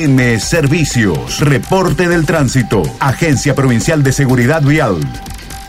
M Servicios, reporte del tránsito, Agencia Provincial de Seguridad Vial.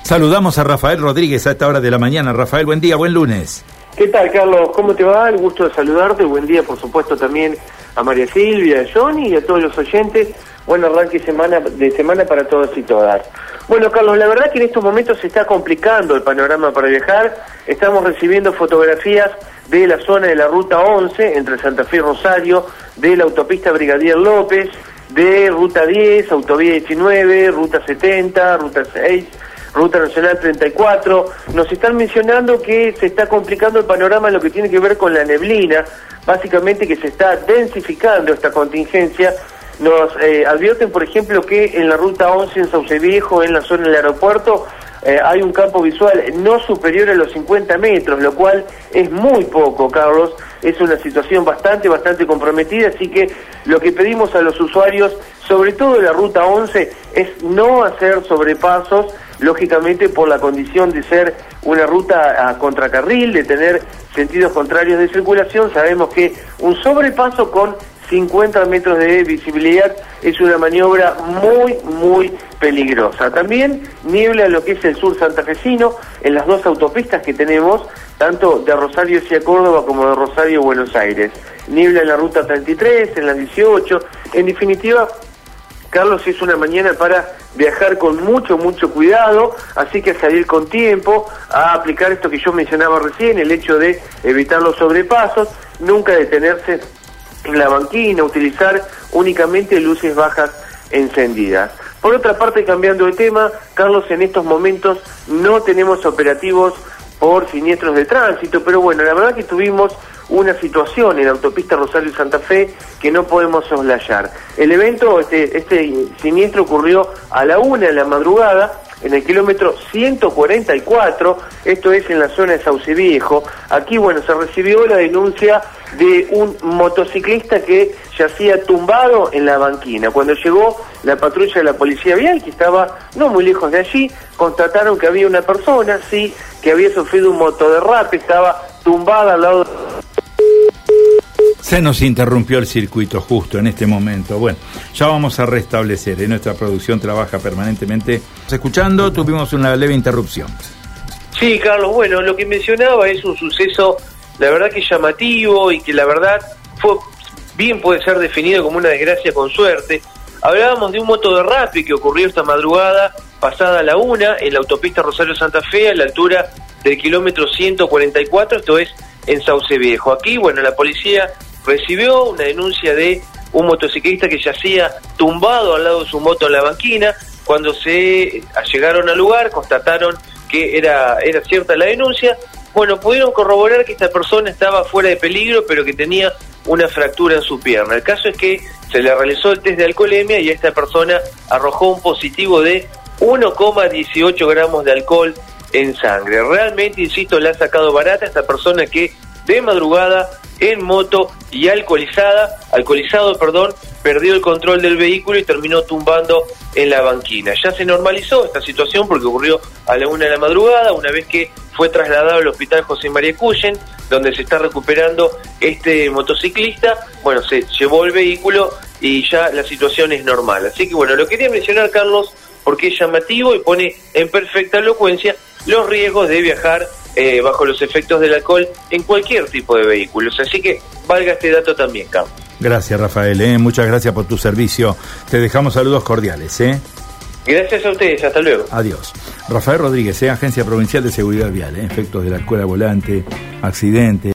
Saludamos a Rafael Rodríguez a esta hora de la mañana. Rafael, buen día, buen lunes. ¿Qué tal, Carlos? ¿Cómo te va? El gusto de saludarte. Buen día, por supuesto, también a María Silvia, a Johnny y a todos los oyentes. Buen arranque semana, de semana para todos y todas. Bueno, Carlos, la verdad que en estos momentos se está complicando el panorama para viajar. Estamos recibiendo fotografías de la zona de la Ruta 11, entre Santa Fe y Rosario, de la autopista Brigadier López, de Ruta 10, Autovía 19, Ruta 70, Ruta 6, Ruta Nacional 34. Nos están mencionando que se está complicando el panorama en lo que tiene que ver con la neblina, básicamente que se está densificando esta contingencia. Nos eh, advierten, por ejemplo, que en la Ruta 11 en Sauce Viejo, en la zona del aeropuerto, eh, hay un campo visual no superior a los 50 metros, lo cual es muy poco, Carlos. Es una situación bastante, bastante comprometida, así que lo que pedimos a los usuarios, sobre todo de la Ruta 11, es no hacer sobrepasos, lógicamente por la condición de ser una ruta a contracarril, de tener sentidos contrarios de circulación. Sabemos que un sobrepaso con 50 metros de visibilidad es una maniobra muy, muy peligrosa. También niebla lo que es el sur santafesino en las dos autopistas que tenemos, tanto de Rosario hacia Córdoba como de Rosario Buenos Aires. Niebla en la ruta 33, en la 18. En definitiva, Carlos, es una mañana para viajar con mucho, mucho cuidado, así que salir con tiempo, a aplicar esto que yo mencionaba recién, el hecho de evitar los sobrepasos, nunca detenerse en la banquina, utilizar únicamente luces bajas encendidas. Por otra parte, cambiando de tema, Carlos, en estos momentos no tenemos operativos por siniestros de tránsito, pero bueno, la verdad que tuvimos una situación en la autopista Rosario Santa Fe que no podemos soslayar. El evento, este, este siniestro ocurrió a la una de la madrugada, en el kilómetro 144, esto es en la zona de Sauce Viejo. Aquí, bueno, se recibió la denuncia de un motociclista que yacía tumbado en la banquina. Cuando llegó la patrulla de la policía vial, que estaba no muy lejos de allí, constataron que había una persona, sí, que había sufrido un motoderrape, estaba tumbada al lado de se nos interrumpió el circuito justo en este momento. Bueno, ya vamos a restablecer. En nuestra producción trabaja permanentemente. Escuchando, tuvimos una leve interrupción. Sí, Carlos, bueno, lo que mencionaba es un suceso, la verdad que llamativo y que la verdad fue bien puede ser definido como una desgracia con suerte. Hablábamos de un moto de rapi que ocurrió esta madrugada, pasada la una, en la autopista Rosario Santa Fe, a la altura del kilómetro 144, esto es en Sauce Viejo. Aquí, bueno, la policía recibió una denuncia de un motociclista que yacía tumbado al lado de su moto en la banquina. Cuando se llegaron al lugar, constataron que era, era cierta la denuncia. Bueno, pudieron corroborar que esta persona estaba fuera de peligro, pero que tenía una fractura en su pierna. El caso es que se le realizó el test de alcoholemia y esta persona arrojó un positivo de 1,18 gramos de alcohol en sangre. Realmente, insisto, le ha sacado barata esta persona que de madrugada en moto y alcoholizada, alcoholizado, perdón, perdió el control del vehículo y terminó tumbando en la banquina. Ya se normalizó esta situación porque ocurrió a la una de la madrugada, una vez que fue trasladado al hospital José María Cuyen, donde se está recuperando este motociclista. Bueno, se llevó el vehículo y ya la situación es normal. Así que bueno, lo quería mencionar, Carlos, porque es llamativo y pone en perfecta elocuencia los riesgos de viajar eh, bajo los efectos del alcohol en cualquier tipo de vehículos. Así que valga este dato también, Carlos. Gracias, Rafael. ¿eh? Muchas gracias por tu servicio. Te dejamos saludos cordiales. ¿eh? Gracias a ustedes. Hasta luego. Adiós. Rafael Rodríguez, ¿eh? Agencia Provincial de Seguridad Vial. ¿eh? Efectos de la escuela volante, accidente.